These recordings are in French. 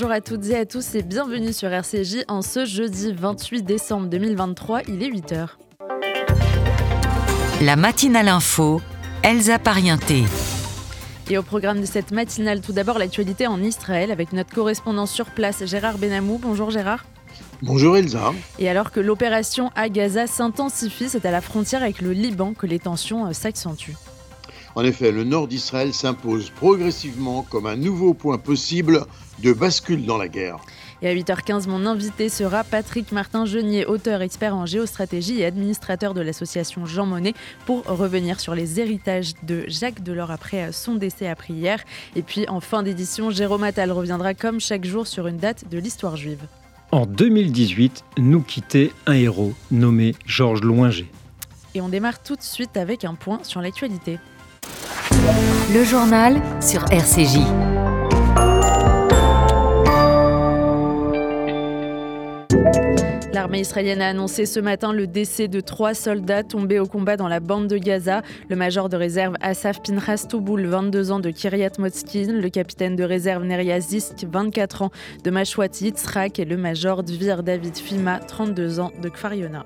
Bonjour à toutes et à tous et bienvenue sur RCJ en ce jeudi 28 décembre 2023, il est 8h. La matinale info, Elsa Parienté. Et au programme de cette matinale, tout d'abord l'actualité en Israël avec notre correspondant sur place Gérard Benamou. Bonjour Gérard. Bonjour Elsa. Et alors que l'opération à Gaza s'intensifie, c'est à la frontière avec le Liban que les tensions euh, s'accentuent. En effet, le nord d'Israël s'impose progressivement comme un nouveau point possible de bascule dans la guerre. Et à 8h15, mon invité sera Patrick Martin-Genier, auteur expert en géostratégie et administrateur de l'association Jean Monnet, pour revenir sur les héritages de Jacques Delors après son décès après hier. Et puis en fin d'édition, Jérôme Attal reviendra comme chaque jour sur une date de l'histoire juive. En 2018, nous quittait un héros nommé Georges Loinger. Et on démarre tout de suite avec un point sur l'actualité. Le journal sur RCJ. L'armée israélienne a annoncé ce matin le décès de trois soldats tombés au combat dans la bande de Gaza. Le major de réserve Asaf Pinchas Touboul, 22 ans de Kiryat Motskin, le capitaine de réserve Neria Zisk, 24 ans de Mashwat Yitzhak et le major Dvir David Fima, 32 ans de Kfariona.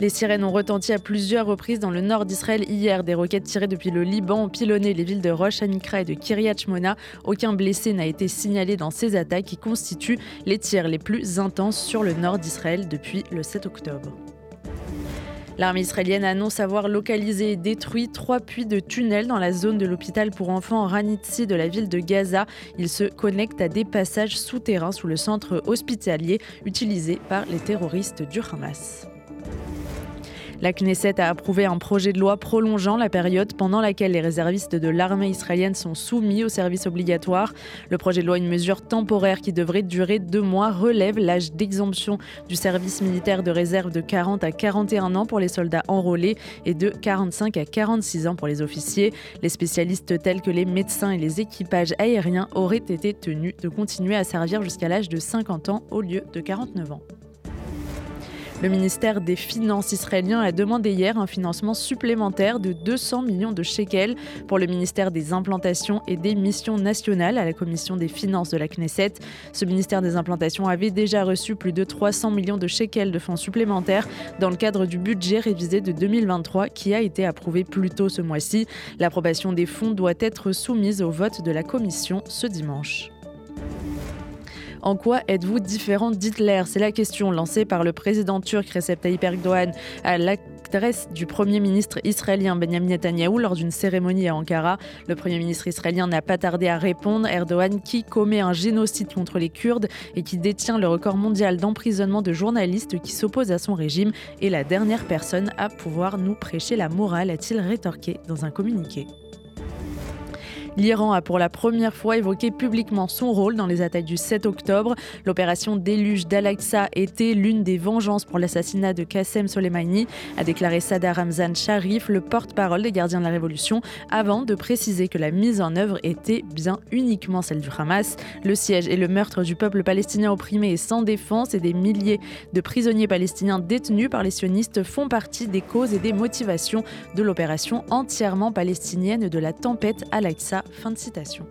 Les sirènes ont retenti à plusieurs reprises dans le nord d'Israël hier. Des roquettes tirées depuis le Liban ont pilonné les villes de Rosh Hanikra et de Kiryat Shmona. Aucun blessé n'a été signalé dans ces attaques qui constituent les tirs les plus intenses sur le nord d'Israël depuis le 7 octobre. L'armée israélienne annonce avoir localisé et détruit trois puits de tunnels dans la zone de l'hôpital pour enfants Ranitsi de la ville de Gaza. Ils se connectent à des passages souterrains sous le centre hospitalier utilisé par les terroristes du Hamas. La Knesset a approuvé un projet de loi prolongeant la période pendant laquelle les réservistes de l'armée israélienne sont soumis au service obligatoire. Le projet de loi, une mesure temporaire qui devrait durer deux mois, relève l'âge d'exemption du service militaire de réserve de 40 à 41 ans pour les soldats enrôlés et de 45 à 46 ans pour les officiers. Les spécialistes tels que les médecins et les équipages aériens auraient été tenus de continuer à servir jusqu'à l'âge de 50 ans au lieu de 49 ans. Le ministère des Finances israélien a demandé hier un financement supplémentaire de 200 millions de shekels pour le ministère des Implantations et des Missions nationales à la Commission des Finances de la Knesset. Ce ministère des Implantations avait déjà reçu plus de 300 millions de shekels de fonds supplémentaires dans le cadre du budget révisé de 2023 qui a été approuvé plus tôt ce mois-ci. L'approbation des fonds doit être soumise au vote de la Commission ce dimanche. En quoi êtes-vous différent d'Hitler? C'est la question lancée par le président turc Recep Tayyip Erdogan à l'adresse du Premier ministre israélien Benjamin Netanyahou lors d'une cérémonie à Ankara. Le Premier ministre israélien n'a pas tardé à répondre. Erdogan, qui commet un génocide contre les Kurdes et qui détient le record mondial d'emprisonnement de journalistes qui s'opposent à son régime, est la dernière personne à pouvoir nous prêcher la morale, a-t-il rétorqué dans un communiqué. L'Iran a pour la première fois évoqué publiquement son rôle dans les attaques du 7 octobre. L'opération déluge d'Al-Aqsa était l'une des vengeances pour l'assassinat de Qassem Soleimani, a déclaré Sadar Ramzan Sharif, le porte-parole des gardiens de la Révolution, avant de préciser que la mise en œuvre était bien uniquement celle du Hamas. Le siège et le meurtre du peuple palestinien opprimé et sans défense et des milliers de prisonniers palestiniens détenus par les sionistes font partie des causes et des motivations de l'opération entièrement palestinienne de la tempête Al-Aqsa Fin de citation.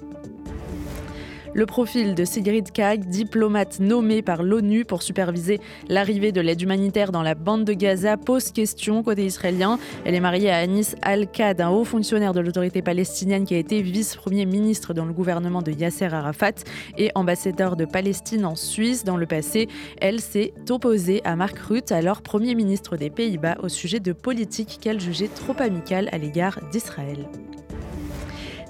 Le profil de Sigrid Kaag, diplomate nommée par l'ONU pour superviser l'arrivée de l'aide humanitaire dans la bande de Gaza, pose question côté israélien. Elle est mariée à Anis Al-Qad, un haut fonctionnaire de l'autorité palestinienne qui a été vice-premier ministre dans le gouvernement de Yasser Arafat et ambassadeur de Palestine en Suisse dans le passé. Elle s'est opposée à Mark Rutte, alors premier ministre des Pays-Bas, au sujet de politique qu'elle jugeait trop amicale à l'égard d'Israël.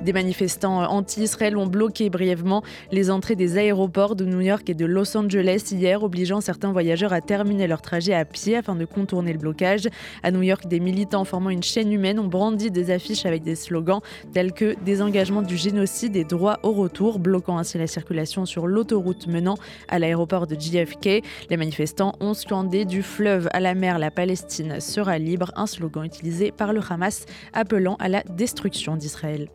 Des manifestants anti-Israël ont bloqué brièvement les entrées des aéroports de New York et de Los Angeles hier, obligeant certains voyageurs à terminer leur trajet à pied afin de contourner le blocage. À New York, des militants formant une chaîne humaine ont brandi des affiches avec des slogans tels que désengagement du génocide et droit au retour, bloquant ainsi la circulation sur l'autoroute menant à l'aéroport de JFK. Les manifestants ont scandé du fleuve à la mer, la Palestine sera libre, un slogan utilisé par le Hamas appelant à la destruction d'Israël.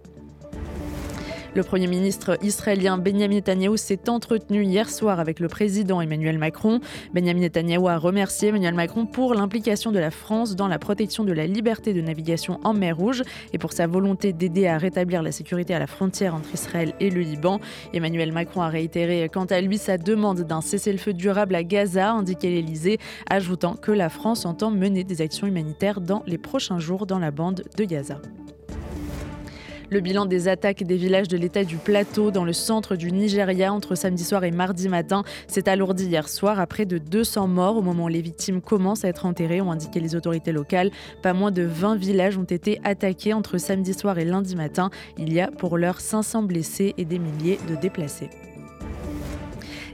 Le Premier ministre israélien Benjamin Netanyahu s'est entretenu hier soir avec le président Emmanuel Macron. Benjamin Netanyahu a remercié Emmanuel Macron pour l'implication de la France dans la protection de la liberté de navigation en mer Rouge et pour sa volonté d'aider à rétablir la sécurité à la frontière entre Israël et le Liban. Emmanuel Macron a réitéré quant à lui sa demande d'un cessez-le-feu durable à Gaza, indiqué l'Elysée, ajoutant que la France entend mener des actions humanitaires dans les prochains jours dans la bande de Gaza. Le bilan des attaques des villages de l'État du Plateau dans le centre du Nigeria entre samedi soir et mardi matin s'est alourdi hier soir à près de 200 morts au moment où les victimes commencent à être enterrées, ont indiqué les autorités locales. Pas moins de 20 villages ont été attaqués entre samedi soir et lundi matin. Il y a pour l'heure 500 blessés et des milliers de déplacés.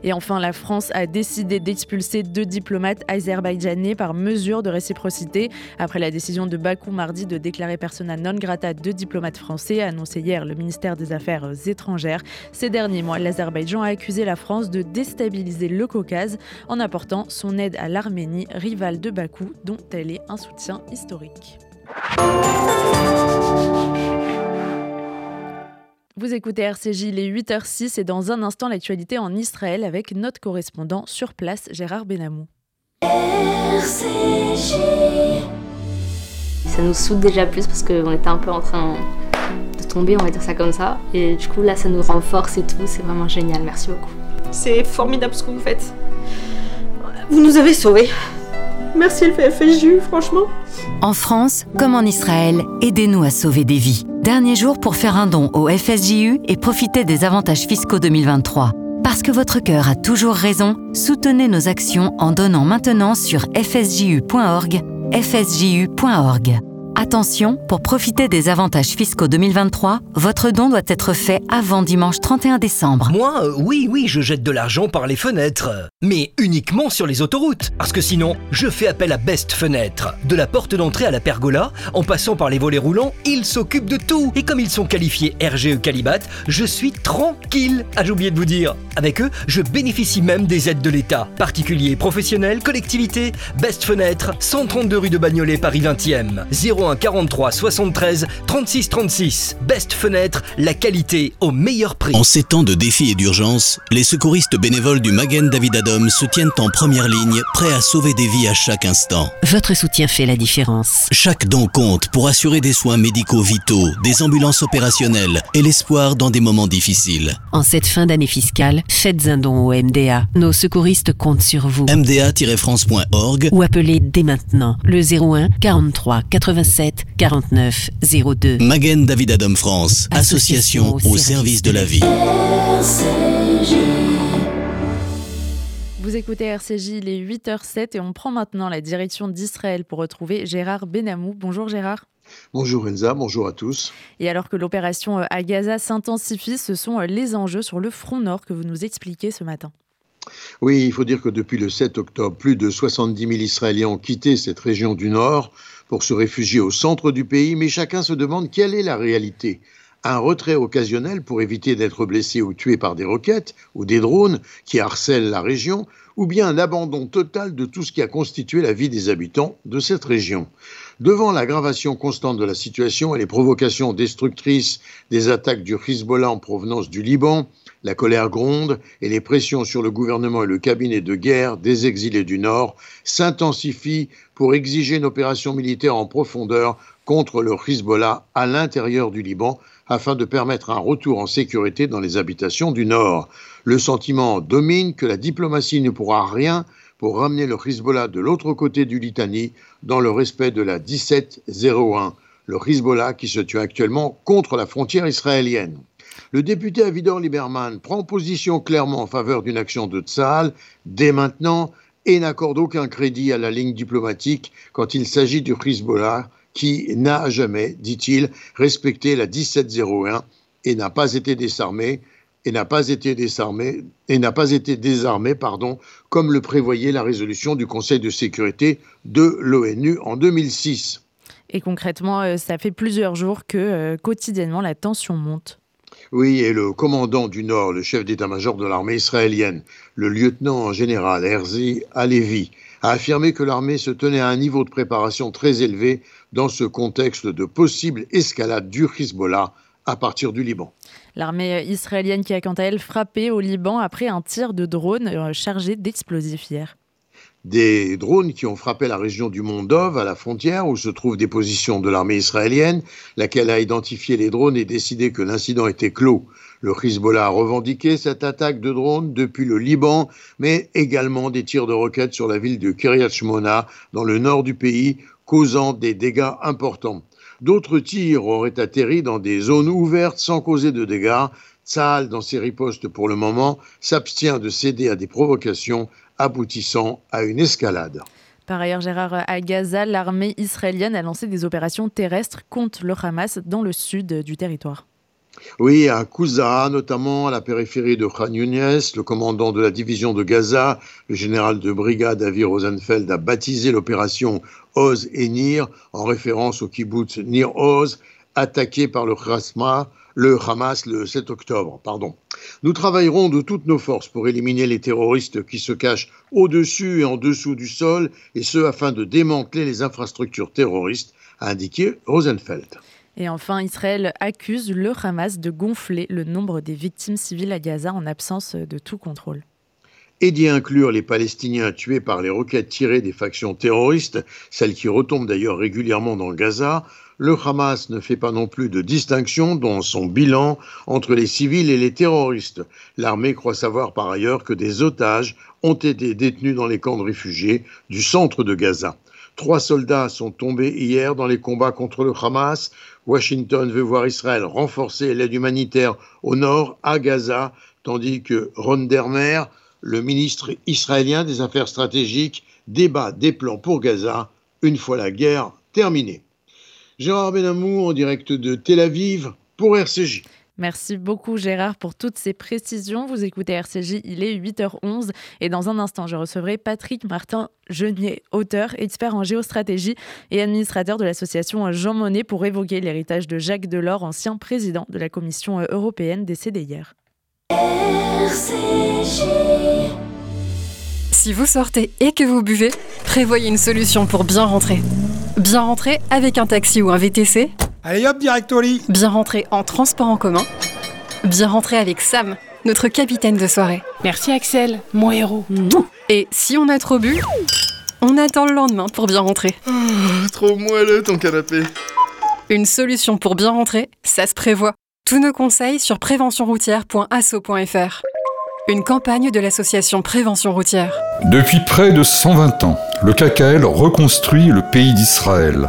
Et enfin, la France a décidé d'expulser deux diplomates azerbaïdjanais par mesure de réciprocité. Après la décision de Bakou mardi de déclarer persona non grata deux diplomates français, annoncé hier le ministère des Affaires étrangères. Ces derniers mois, l'Azerbaïdjan a accusé la France de déstabiliser le Caucase en apportant son aide à l'Arménie, rivale de Bakou, dont elle est un soutien historique. Vous écoutez RCJ, les 8h06 et dans un instant l'actualité en Israël avec notre correspondant sur place, Gérard Benamou. RCJ. Ça nous soude déjà plus parce qu'on était un peu en train de tomber, on va dire ça comme ça. Et du coup là ça nous renforce et tout, c'est vraiment génial, merci beaucoup. C'est formidable ce que vous faites. Vous nous avez sauvés. Merci le FSJU, franchement. En France, comme en Israël, aidez-nous à sauver des vies. Dernier jour pour faire un don au FSJU et profiter des avantages fiscaux 2023. Parce que votre cœur a toujours raison, soutenez nos actions en donnant maintenant sur fsju.org, fsju.org. Attention, pour profiter des avantages fiscaux 2023, votre don doit être fait avant dimanche 31 décembre. Moi, euh, oui, oui, je jette de l'argent par les fenêtres. Mais uniquement sur les autoroutes. Parce que sinon, je fais appel à Best Fenêtre. De la porte d'entrée à la pergola, en passant par les volets roulants, ils s'occupent de tout. Et comme ils sont qualifiés RGE Calibat, je suis tranquille. Ah, j'ai oublié de vous dire. Avec eux, je bénéficie même des aides de l'État. Particuliers, professionnels, collectivités, Best Fenêtre, 132 rue de Bagnolet, Paris 20e. 01 43 73 36 36. Best Fenêtre, la qualité au meilleur prix. En ces temps de défis et d'urgence, les secouristes bénévoles du Magen David Adom se tiennent en première ligne, prêts à sauver des vies à chaque instant. Votre soutien fait la différence. Chaque don compte pour assurer des soins médicaux vitaux, des ambulances opérationnelles et l'espoir dans des moments difficiles. En cette fin d'année fiscale, faites un don au MDA. Nos secouristes comptent sur vous. MDA-France.org ou appelez dès maintenant le 01 43 87 49 02. Magen David Adam France, association, au, service, de la vie. Vous écoutez RCJ, il est 8h07 et on prend maintenant la direction d'Israël pour retrouver Gérard Benamou. Bonjour Gérard. Bonjour Enza, bonjour à tous. Et alors que l'opération euh, à Gaza s'intensifie, ce sont euh, les enjeux sur le front nord que vous nous expliquez ce matin. Oui, il faut dire que depuis le 7 octobre, plus de 70 000 Israéliens ont quitté cette région du nord pour se réfugier au centre du pays, mais chacun se demande quelle est la réalité un retrait occasionnel pour éviter d'être blessé ou tué par des roquettes ou des drones qui harcèlent la région, ou bien l'abandon total de tout ce qui a constitué la vie des habitants de cette région. Devant l'aggravation constante de la situation et les provocations destructrices des attaques du Hezbollah en provenance du Liban, la colère gronde et les pressions sur le gouvernement et le cabinet de guerre des exilés du Nord s'intensifient pour exiger une opération militaire en profondeur contre le Hezbollah à l'intérieur du Liban afin de permettre un retour en sécurité dans les habitations du Nord. Le sentiment domine que la diplomatie ne pourra rien pour ramener le Hezbollah de l'autre côté du Litanie dans le respect de la 1701, le Hezbollah qui se tue actuellement contre la frontière israélienne. Le député Avidor Lieberman prend position clairement en faveur d'une action de Tsahal dès maintenant et n'accorde aucun crédit à la ligne diplomatique quand il s'agit du Hezbollah qui n'a jamais, dit-il, respecté la 1701 et n'a pas été désarmé et n'a pas été désarmé et n'a pas été désarmé pardon comme le prévoyait la résolution du Conseil de sécurité de l'ONU en 2006. Et concrètement, euh, ça fait plusieurs jours que euh, quotidiennement la tension monte. Oui, et le commandant du Nord, le chef d'état-major de l'armée israélienne, le lieutenant général Herzi Alevi, a affirmé que l'armée se tenait à un niveau de préparation très élevé dans ce contexte de possible escalade du Hezbollah à partir du Liban. L'armée israélienne qui a quant à elle frappé au Liban après un tir de drone euh, chargé d'explosifs hier des drones qui ont frappé la région du Mont Dov, à la frontière, où se trouvent des positions de l'armée israélienne, laquelle a identifié les drones et décidé que l'incident était clos. Le Hezbollah a revendiqué cette attaque de drones depuis le Liban, mais également des tirs de roquettes sur la ville de Kiryat Shmona, dans le nord du pays, causant des dégâts importants. D'autres tirs auraient atterri dans des zones ouvertes sans causer de dégâts. Tsahal, dans ses ripostes pour le moment, s'abstient de céder à des provocations aboutissant à une escalade. Par ailleurs, Gérard, à Gaza, l'armée israélienne a lancé des opérations terrestres contre le Hamas dans le sud du territoire. Oui, à Kouza, notamment à la périphérie de Khan Younes, le commandant de la division de Gaza, le général de brigade Avi Rosenfeld, a baptisé l'opération Oz et Nir en référence au kibbutz Nir Oz, attaqué par le le Hamas le 7 octobre. Pardon. Nous travaillerons de toutes nos forces pour éliminer les terroristes qui se cachent au-dessus et en dessous du sol, et ce afin de démanteler les infrastructures terroristes, a indiqué Rosenfeld. Et enfin, Israël accuse le Hamas de gonfler le nombre des victimes civiles à Gaza en absence de tout contrôle et d'y inclure les Palestiniens tués par les roquettes tirées des factions terroristes, celles qui retombent d'ailleurs régulièrement dans Gaza, le Hamas ne fait pas non plus de distinction dans son bilan entre les civils et les terroristes. L'armée croit savoir par ailleurs que des otages ont été détenus dans les camps de réfugiés du centre de Gaza. Trois soldats sont tombés hier dans les combats contre le Hamas. Washington veut voir Israël renforcer l'aide humanitaire au nord, à Gaza, tandis que Ron Dermer, le ministre israélien des Affaires stratégiques débat des plans pour Gaza une fois la guerre terminée. Gérard Benamou en direct de Tel Aviv pour RCJ. Merci beaucoup Gérard pour toutes ces précisions. Vous écoutez RCJ, il est 8h11 et dans un instant je recevrai Patrick Martin Genier, auteur, expert en géostratégie et administrateur de l'association Jean Monnet pour évoquer l'héritage de Jacques Delors, ancien président de la Commission européenne décédé hier. Si vous sortez et que vous buvez, prévoyez une solution pour bien rentrer. Bien rentrer avec un taxi ou un VTC. Allez hop, direct au lit. Bien rentrer en transport en commun. Bien rentrer avec Sam, notre capitaine de soirée. Merci Axel, mon héros. Et si on a trop bu, on attend le lendemain pour bien rentrer. Ah, trop moelleux ton canapé. Une solution pour bien rentrer, ça se prévoit. Tous nos conseils sur préventionroutière.asso.fr. Une campagne de l'association Prévention routière. Depuis près de 120 ans, le KKL reconstruit le pays d'Israël.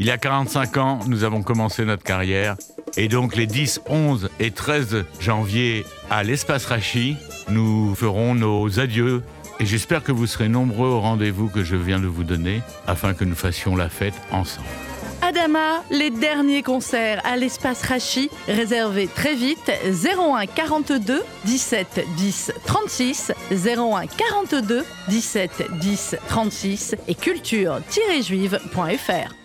Il y a 45 ans, nous avons commencé notre carrière. Et donc les 10, 11 et 13 janvier à l'espace Rachi, nous ferons nos adieux. Et j'espère que vous serez nombreux au rendez-vous que je viens de vous donner afin que nous fassions la fête ensemble. Adama, les derniers concerts à l'espace Rachi, réservés très vite 01 42 17 10 36 01 42 17 10 36 et culture-juive.fr.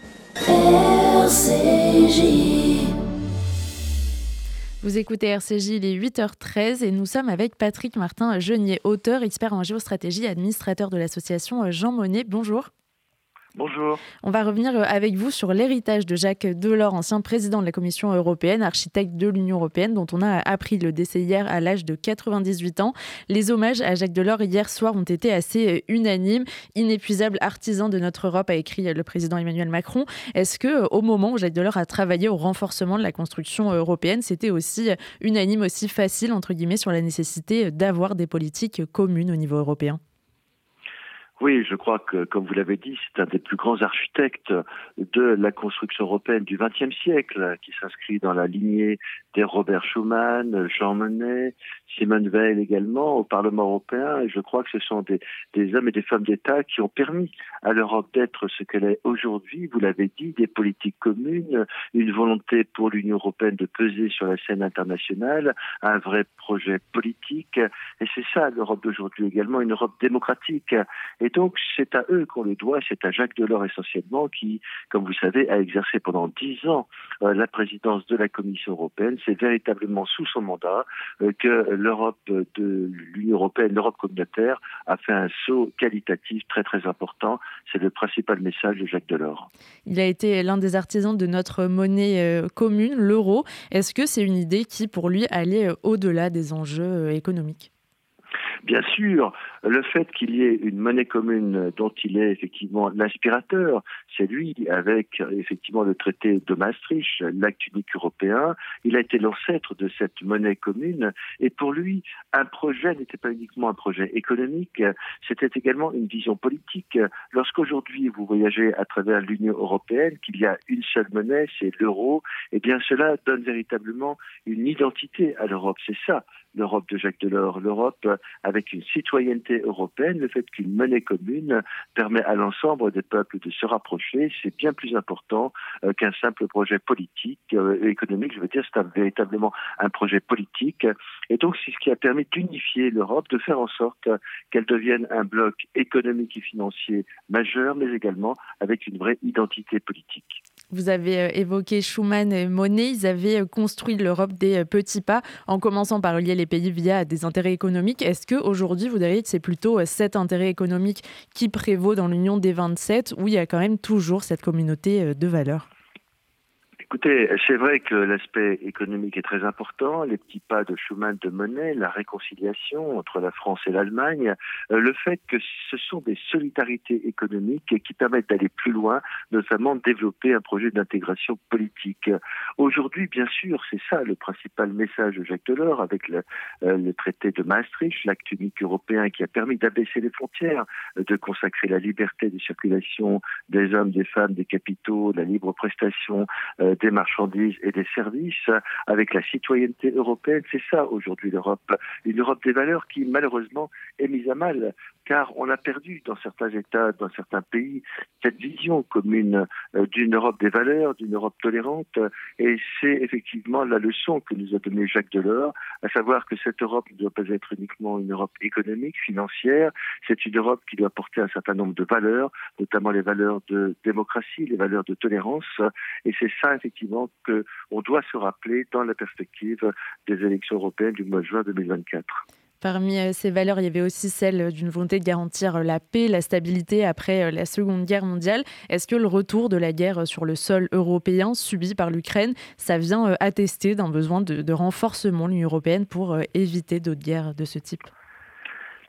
Vous écoutez RCJ, il est 8h13 et nous sommes avec Patrick Martin Genier, auteur, expert en géostratégie, administrateur de l'association Jean Monnet. Bonjour. Bonjour. On va revenir euh, avec vous sur l'héritage de Jacques Delors, ancien président de la Commission européenne, architecte de l'Union européenne, dont on a appris le décès hier à l'âge de 98 ans. Les hommages à Jacques Delors hier soir ont été assez euh, unanimes. Inépuisable artisan de notre Europe, a écrit euh, le président Emmanuel Macron. Est-ce que au moment où Jacques Delors a travaillé au renforcement de la construction européenne, c'était aussi unanime, aussi facile, entre guillemets, sur la nécessité d'avoir des politiques communes au niveau européen? Oui, je crois que, comme vous l'avez dit, c'est un des plus grands architectes de la construction européenne du XXe siècle, qui s'inscrit dans la lignée des Robert Schuman, Jean Monnet, Simone Veil également au Parlement européen. Et je crois que ce sont des, hommes et des femmes d'État qui ont permis à l'Europe d'être ce qu'elle est aujourd'hui. Vous l'avez dit, des politiques communes, une volonté pour l'Union européenne de peser sur la scène internationale, un vrai projet politique. Et c'est ça l'Europe d'aujourd'hui également, une Europe démocratique. Et donc c'est à eux qu'on le doit, c'est à Jacques Delors essentiellement qui, comme vous savez, a exercé pendant dix ans euh, la présidence de la Commission européenne. C'est véritablement sous son mandat euh, que l'Europe de l'Union européenne, l'Europe communautaire, a fait un saut qualitatif très très important. C'est le principal message de Jacques Delors. Il a été l'un des artisans de notre monnaie euh, commune, l'euro. Est-ce que c'est une idée qui, pour lui, allait au-delà des enjeux économiques? Bien sûr, le fait qu'il y ait une monnaie commune dont il est effectivement l'inspirateur, c'est lui avec effectivement le traité de Maastricht, l'acte unique européen. Il a été l'ancêtre de cette monnaie commune et pour lui, un projet n'était pas uniquement un projet économique, c'était également une vision politique. Lorsqu'aujourd'hui vous voyagez à travers l'Union européenne, qu'il y a une seule monnaie, c'est l'euro, eh bien cela donne véritablement une identité à l'Europe. C'est ça l'Europe de Jacques Delors, l'Europe avec une citoyenneté européenne, le fait qu'une monnaie commune permet à l'ensemble des peuples de se rapprocher, c'est bien plus important euh, qu'un simple projet politique, euh, économique, je veux dire, c'est véritablement un projet politique. Et donc, c'est ce qui a permis d'unifier l'Europe, de faire en sorte qu'elle devienne un bloc économique et financier majeur, mais également avec une vraie identité politique. Vous avez euh, évoqué Schuman et Monet. Ils avaient euh, construit l'Europe des euh, petits pas en commençant par lier les pays via des intérêts économiques. Est-ce qu'aujourd'hui, vous diriez que c'est plutôt cet intérêt économique qui prévaut dans l'Union des 27 où il y a quand même toujours cette communauté de valeurs? Écoutez, c'est vrai que l'aspect économique est très important, les petits pas de Schuman de Monet, la réconciliation entre la France et l'Allemagne, euh, le fait que ce sont des solidarités économiques qui permettent d'aller plus loin, notamment développer un projet d'intégration politique. Aujourd'hui, bien sûr, c'est ça le principal message de Jacques Delors avec le, euh, traité de Maastricht, l'acte unique européen qui a permis d'abaisser les frontières, de consacrer la liberté de circulation des hommes, des femmes, des capitaux, la libre prestation euh, des marchandises et des services, avec la citoyenneté européenne. C'est ça aujourd'hui l'Europe. Une Europe des valeurs qui malheureusement est mise à mal, car on a perdu dans certains États, dans certains pays, cette vision commune euh, d'une Europe des valeurs, d'une Europe tolérante. Et c'est effectivement la leçon que nous a donnée Jacques Delors, à savoir que cette Europe ne doit pas être uniquement une Europe économique, financière, c'est une Europe qui doit porter un certain nombre de valeurs, notamment les valeurs de démocratie, les valeurs de tolérance. Et c'est ça, effectivement qu'on doit se rappeler dans la perspective des élections européennes du mois de juin 2024. Parmi euh, ces valeurs, il y avait aussi celle d'une volonté de garantir la paix, la stabilité après euh, la Seconde Guerre mondiale. Est-ce que le retour de la guerre sur le sol européen subi par l'Ukraine, ça vient euh, attester d'un besoin de, de renforcement de l'Union européenne pour éviter d'autres guerres de ce type?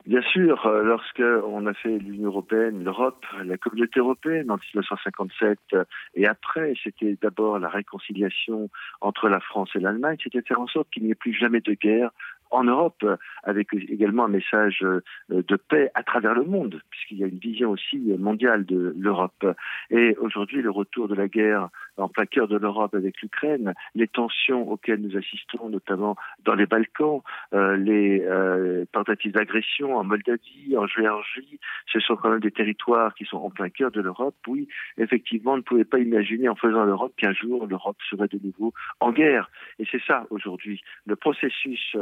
Bien sûr, euh, lorsque on a fait l'Union européenne, l'Europe, la communauté européenne en 1957 euh, et après, c'était d'abord la réconciliation entre la France et l'Allemagne, c'était faire en sorte qu'il n'y ait plus jamais de guerre en Europe, avec également un message euh, de paix à travers le monde, puisqu'il y a une vision aussi mondiale de l'Europe. Et aujourd'hui, le retour de la guerre en plein cœur de l'Europe avec l'Ukraine, les tensions auxquelles nous assistons, notamment dans les Balkans, euh, les euh, tentatives d'agression en Moldavie, en Géorgie, ce sont quand même des territoires qui sont en plein cœur de l'Europe. Oui, effectivement, on ne pouvait pas imaginer en faisant l'Europe qu'un jour l'Europe serait de nouveau en guerre. Et c'est ça aujourd'hui. Le processus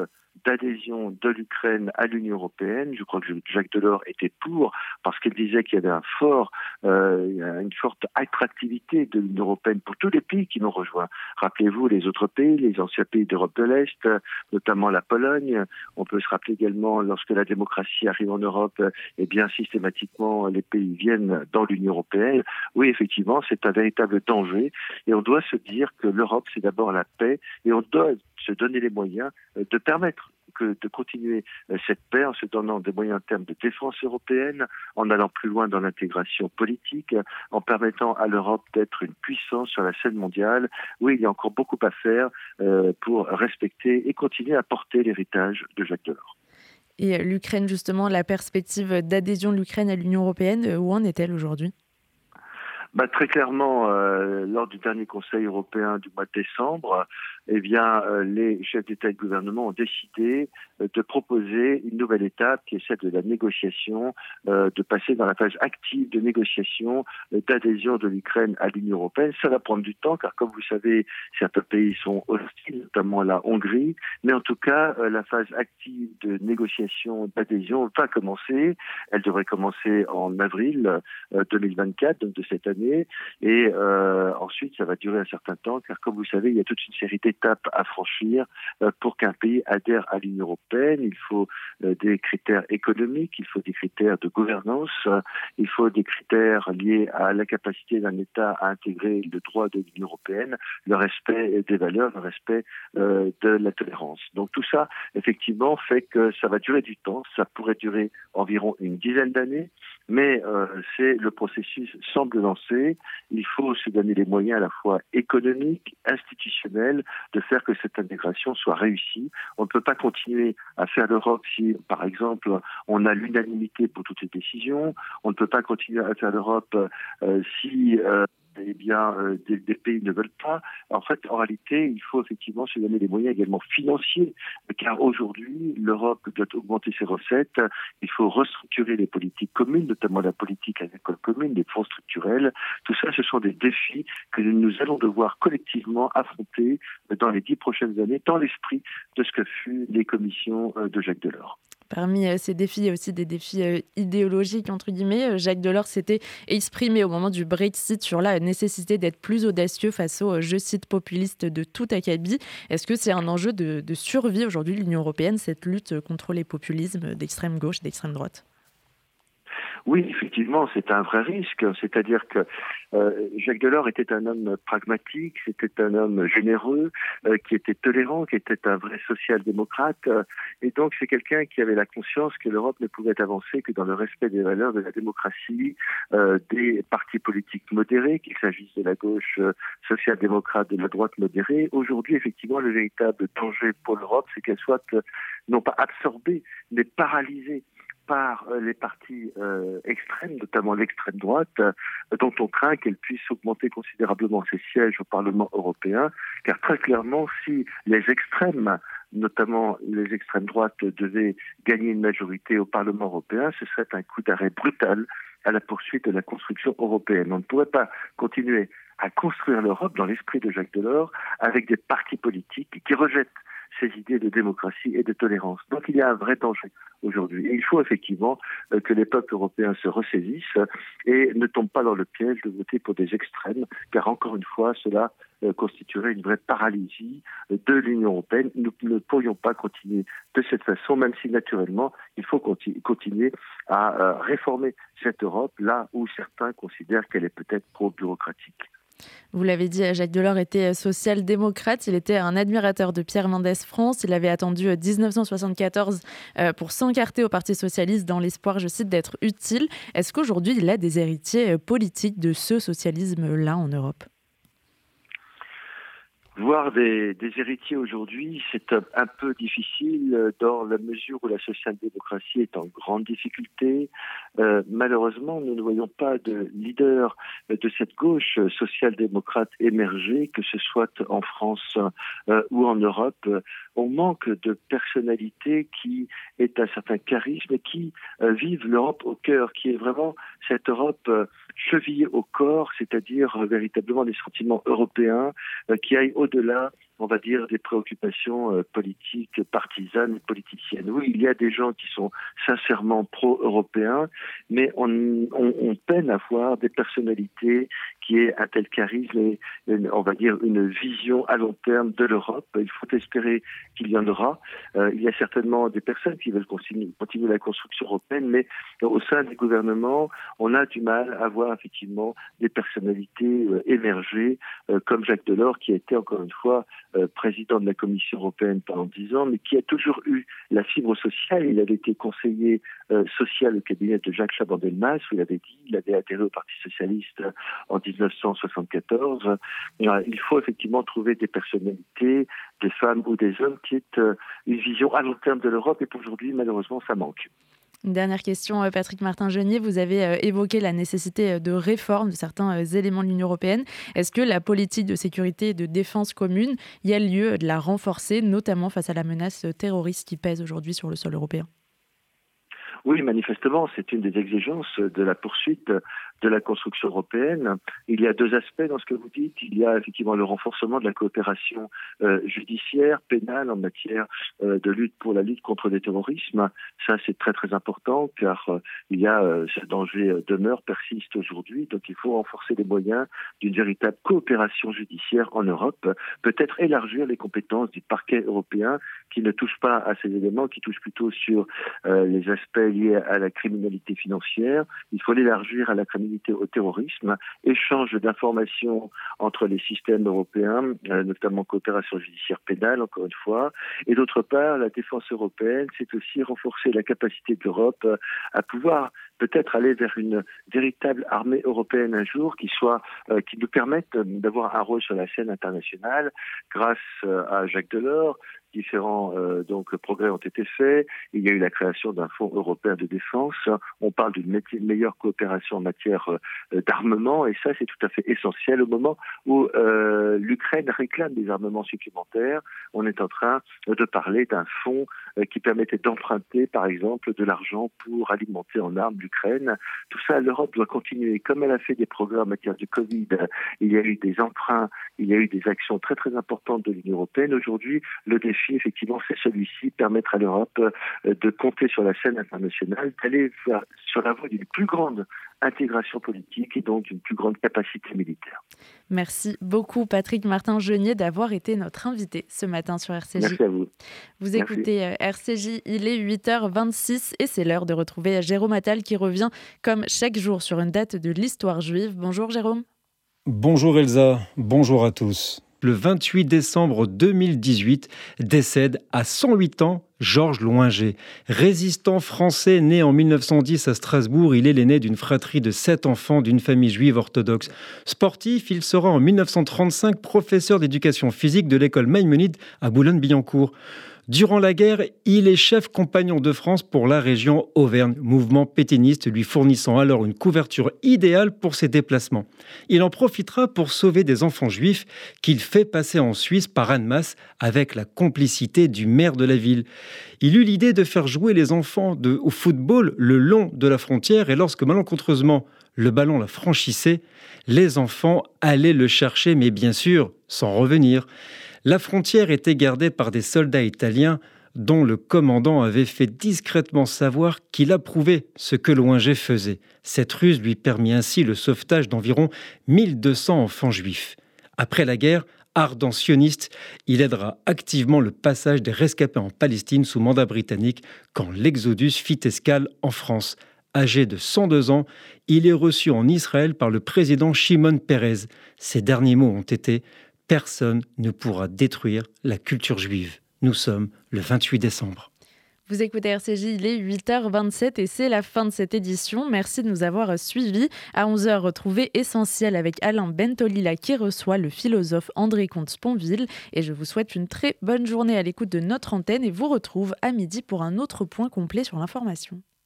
d'adhésion de l'Ukraine à l'Union européenne. Je crois que Jacques Delors était pour parce qu'il disait qu'il y avait euh, une forte attractivité de l'Union européenne pour tous les pays qui l'ont rejoint. Rappelez-vous les autres pays, les anciens pays d'Europe de l'Est, notamment la Pologne. On peut se rappeler également lorsque la démocratie arrive en Europe, eh bien systématiquement les pays viennent dans l'Union européenne. Oui, effectivement, c'est un véritable danger et on doit se dire que l'Europe c'est d'abord la paix et on doit se donner les moyens euh, de permettre que de continuer euh, cette paix en se donnant des moyens en termes de défense européenne, en allant plus loin dans l'intégration politique, en permettant à l'Europe d'être une puissance sur la scène mondiale. Oui, il y a encore beaucoup à faire euh, pour respecter et continuer à porter l'héritage de Jacques Delors. Et l'Ukraine, justement, la perspective d'adhésion de l'Ukraine à l'Union européenne, où en est-elle aujourd'hui? Bah, Très clairement, euh, lors du dernier Conseil européen du mois de décembre, eh bien, euh, les chefs d'État et de gouvernement ont décidé euh, de proposer une nouvelle étape qui est celle de la négociation, euh, de passer dans la phase active de négociation d'adhésion de l'Ukraine à l'Union européenne. Ça va prendre du temps car, comme vous savez, certains pays sont hostiles, notamment la Hongrie. Mais en tout cas, la phase active de négociation d'adhésion va commencer. Elle devrait commencer en avril 2024, donc de cette année. Et ensuite, ça va durer un certain temps car, comme vous savez, il y a toute une série étape à franchir euh, pour qu'un pays adhère à l'Union européenne. Il faut euh, des critères économiques, il faut des critères de gouvernance, euh, il faut des critères liés à la capacité d'un État à intégrer le droit de l'Union européenne, le respect des valeurs, le respect de la tolérance. Donc tout ça, effectivement, fait que ça va durer du temps. Ça pourrait durer environ une dizaine d'années, mais c'est le processus semble lancé. Il faut se donner les moyens à la fois économiques, institutionnels, de faire que cette intégration soit réussie. On ne peut pas continuer à faire l'Europe si, par exemple, on a l'unanimité pour toutes les décisions. On ne peut pas continuer à faire l'Europe euh, si euh, eh bien, euh, des, pays ne veulent pas. En fait, en réalité, il faut effectivement se donner des moyens également financiers, car aujourd'hui, l'Europe doit augmenter ses recettes. Il faut restructurer les politiques communes, notamment la politique agricole commune, les fonds structurels. Tout ça, ce sont des défis que nous allons devoir collectivement affronter dans les dix prochaines années, dans l'esprit de ce que fut les commissions euh, de Jacques Delors. Parmi euh, ces défis, il y a aussi des défis euh, idéologiques, entre guillemets. Euh, Jacques Delors s'était exprimé au moment du Brexit sur la nécessité d'être plus audacieux face aux, je cite, populistes de tout acabit. Est-ce que c'est un enjeu de, survie aujourd'hui de l'Union européenne, cette lutte contre les populismes d'extrême gauche, d'extrême droite? Oui, effectivement, c'est un vrai risque. C'est-à-dire que euh, Jacques Delors était un homme pragmatique, c'était un homme généreux, euh, qui était tolérant, qui était un vrai social-démocrate. et donc, c'est quelqu'un qui avait la conscience que l'Europe ne pouvait avancer que dans le respect des valeurs de la démocratie, euh, des partis politiques modérés, qu'il s'agisse de la gauche social-démocrate, de la droite modérée. Aujourd'hui, effectivement, le véritable danger pour l'Europe, c'est qu'elle soit non pas absorbée, mais paralysée par euh, les partis euh, extrêmes, notamment l'extrême droite, euh, dont on craint qu'elle puisse augmenter considérablement ses sièges au Parlement européen, car très clairement, si les extrêmes, notamment les extrêmes droites, devaient gagner une majorité au Parlement européen, ce serait un coup d'arrêt brutal à la poursuite de la construction européenne. On ne pourrait pas continuer à construire l'Europe dans l'esprit de Jacques Delors avec des partis politiques qui rejettent ces idées de démocratie et de tolérance. Donc il y a un vrai danger aujourd'hui. Et il faut effectivement euh, que les peuples européens se ressaisissent et ne tombent pas dans le piège de voter pour des extrêmes, car encore une fois, cela euh, constituerait une vraie paralysie de l'Union européenne. Nous ne pourrions pas continuer de cette façon, même si naturellement, il faut continuer à euh, réformer cette Europe là où certains considèrent qu'elle est peut-être trop bureaucratique. Vous l'avez dit, Jacques Delors était social-démocrate. Il était un admirateur de Pierre Mendès France. Il avait attendu 1974 euh, euh, pour s'encarter au Parti socialiste dans l'espoir, je cite, d'être utile. Est-ce qu'aujourd'hui, il a des héritiers euh, politiques de ce socialisme-là en Europe? Voir des, des héritiers aujourd'hui, c'est un, peu difficile euh, dans la mesure où la social-démocratie est en grande difficulté. Euh, malheureusement, nous ne voyons pas de leader de cette gauche social-démocrate émerger, que ce soit en France euh, ou en Europe. On manque de personnalités qui aient un certain charisme et qui euh, vivent l'Europe au cœur, qui est vraiment cette Europe chevillée au corps, c'est-à-dire véritablement des sentiments européens qui aillent au-delà on va dire, des préoccupations euh, politiques, partisanes, politiciennes. Oui, il y a des gens qui sont sincèrement pro-européens, mais on, peine à voir des personnalités qui aient un tel charisme et, on va dire, une vision à long terme de l'Europe. Il faut espérer qu'il y en aura. Euh, il y a certainement des personnes qui veulent continuer, la construction européenne, mais au sein des gouvernements, on a du mal à voir effectivement des personnalités euh, émerger, comme Jacques Delors, qui a été encore une fois président de la Commission européenne pendant dix ans, mais qui a toujours eu la fibre sociale. Il avait été conseiller social au cabinet de Jacques Chaban-Delmas, où il avait dit, il avait adhéré au Parti socialiste en 1974. il faut effectivement trouver des personnalités, des femmes ou des hommes qui aient une vision à long terme de l'Europe, et pour aujourd'hui, malheureusement, ça manque. Une dernière question, euh, Patrick Martin-Genier. Vous avez euh, évoqué la nécessité euh, de réforme de certains éléments de l'Union européenne. Est-ce que la politique de sécurité et de défense commune, il y a lieu de la renforcer, notamment face à la menace terroriste qui pèse aujourd'hui sur le sol européen? Oui, manifestement, c'est une des exigences de la poursuite de la construction européenne. Il y a deux aspects dans ce que vous dites. Il y a effectivement le renforcement de la coopération euh, judiciaire, pénale en matière euh, de lutte pour la lutte contre le terrorisme. Ça, c'est très très important car euh, il y a ce danger demeure, persiste aujourd'hui. Donc il faut renforcer les moyens d'une véritable coopération judiciaire en Europe. Peut-être élargir les compétences du parquet européen qui ne touche pas à ces éléments, qui touche plutôt sur les aspects liés à la criminalité financière. Il faut l'élargir à la criminalité au terrorisme, échange d'informations entre les systèmes européens, euh, notamment coopération judiciaire pénale, encore une fois, et d'autre part, la défense européenne, c'est aussi renforcer la capacité de l'Europe euh, à pouvoir peut-être aller vers une véritable armée européenne un jour qui soit euh, qui nous permette d'avoir un rôle sur la scène internationale grâce à Jacques Delors, différents euh, donc progrès ont été faits. Il y a eu la création d'un fonds européen de défense. On parle d'une meilleure coopération en matière euh, d'armement et ça c'est tout à fait essentiel au moment où euh, l'Ukraine réclame des armements supplémentaires. On est en train de parler d'un fonds qui permettait d'emprunter par exemple de l'argent pour alimenter en armes l'Ukraine. Tout ça, l'Europe doit continuer. Comme elle a fait des progrès en matière du Covid, il y a eu des emprunts, il y a eu des actions très très importantes de l'Union européenne. Aujourd'hui, le défi effectivement, c'est celui-ci, permettre à l'Europe euh, de compter sur la scène internationale, d'aller sur la voie d'une plus grande intégration politique et donc d'une plus grande capacité militaire. Merci beaucoup Patrick Martin-Genier d'avoir été notre invité ce matin sur RCJ. Merci à vous. Vous écoutez euh, RCJ, il est 8h26 et c'est l'heure de retrouver Jérôme Attal qui revient comme chaque jour sur une date de l'histoire juive. Bonjour Jérôme. Bonjour Elsa, bonjour à tous le 28 décembre 2018, décède à 108 ans Georges Loinger. Résistant français né en 1910 à Strasbourg, il est l'aîné d'une fratrie de sept enfants d'une famille juive orthodoxe. Sportif, il sera en 1935 professeur d'éducation physique de l'école Maïmonide à Boulogne-Billancourt. Durant la guerre, il est chef compagnon de France pour la région Auvergne, mouvement pétiniste lui fournissant alors une couverture idéale pour ses déplacements. Il en profitera pour sauver des enfants juifs qu'il fait passer en Suisse par Annemasse avec la complicité du maire de la ville. Il eut l'idée de faire jouer les enfants au football le long de la frontière et lorsque malencontreusement le ballon la franchissait, les enfants allaient le chercher mais bien sûr sans revenir. La frontière était gardée par des soldats italiens dont le commandant avait fait discrètement savoir qu'il approuvait ce que Loinger faisait. Cette ruse lui permit ainsi le sauvetage d'environ 1200 enfants juifs. Après la guerre, ardent sioniste, il aidera activement le passage des rescapés en Palestine sous mandat britannique quand l'Exodus fit escale en France. Âgé de 102 ans, il est reçu en Israël par le président Shimon Peres. Ses derniers mots ont été personne ne pourra détruire la culture juive. Nous sommes le 28 décembre. Vous écoutez RCJ, il est 8h27 et c'est la fin de cette édition. Merci de nous avoir suivis. À 11h, retrouvez Essentiel avec Alain Bentolila qui reçoit le philosophe André Comte-Sponville. Et je vous souhaite une très bonne journée à l'écoute de notre antenne et vous retrouve à midi pour un autre point complet sur l'information.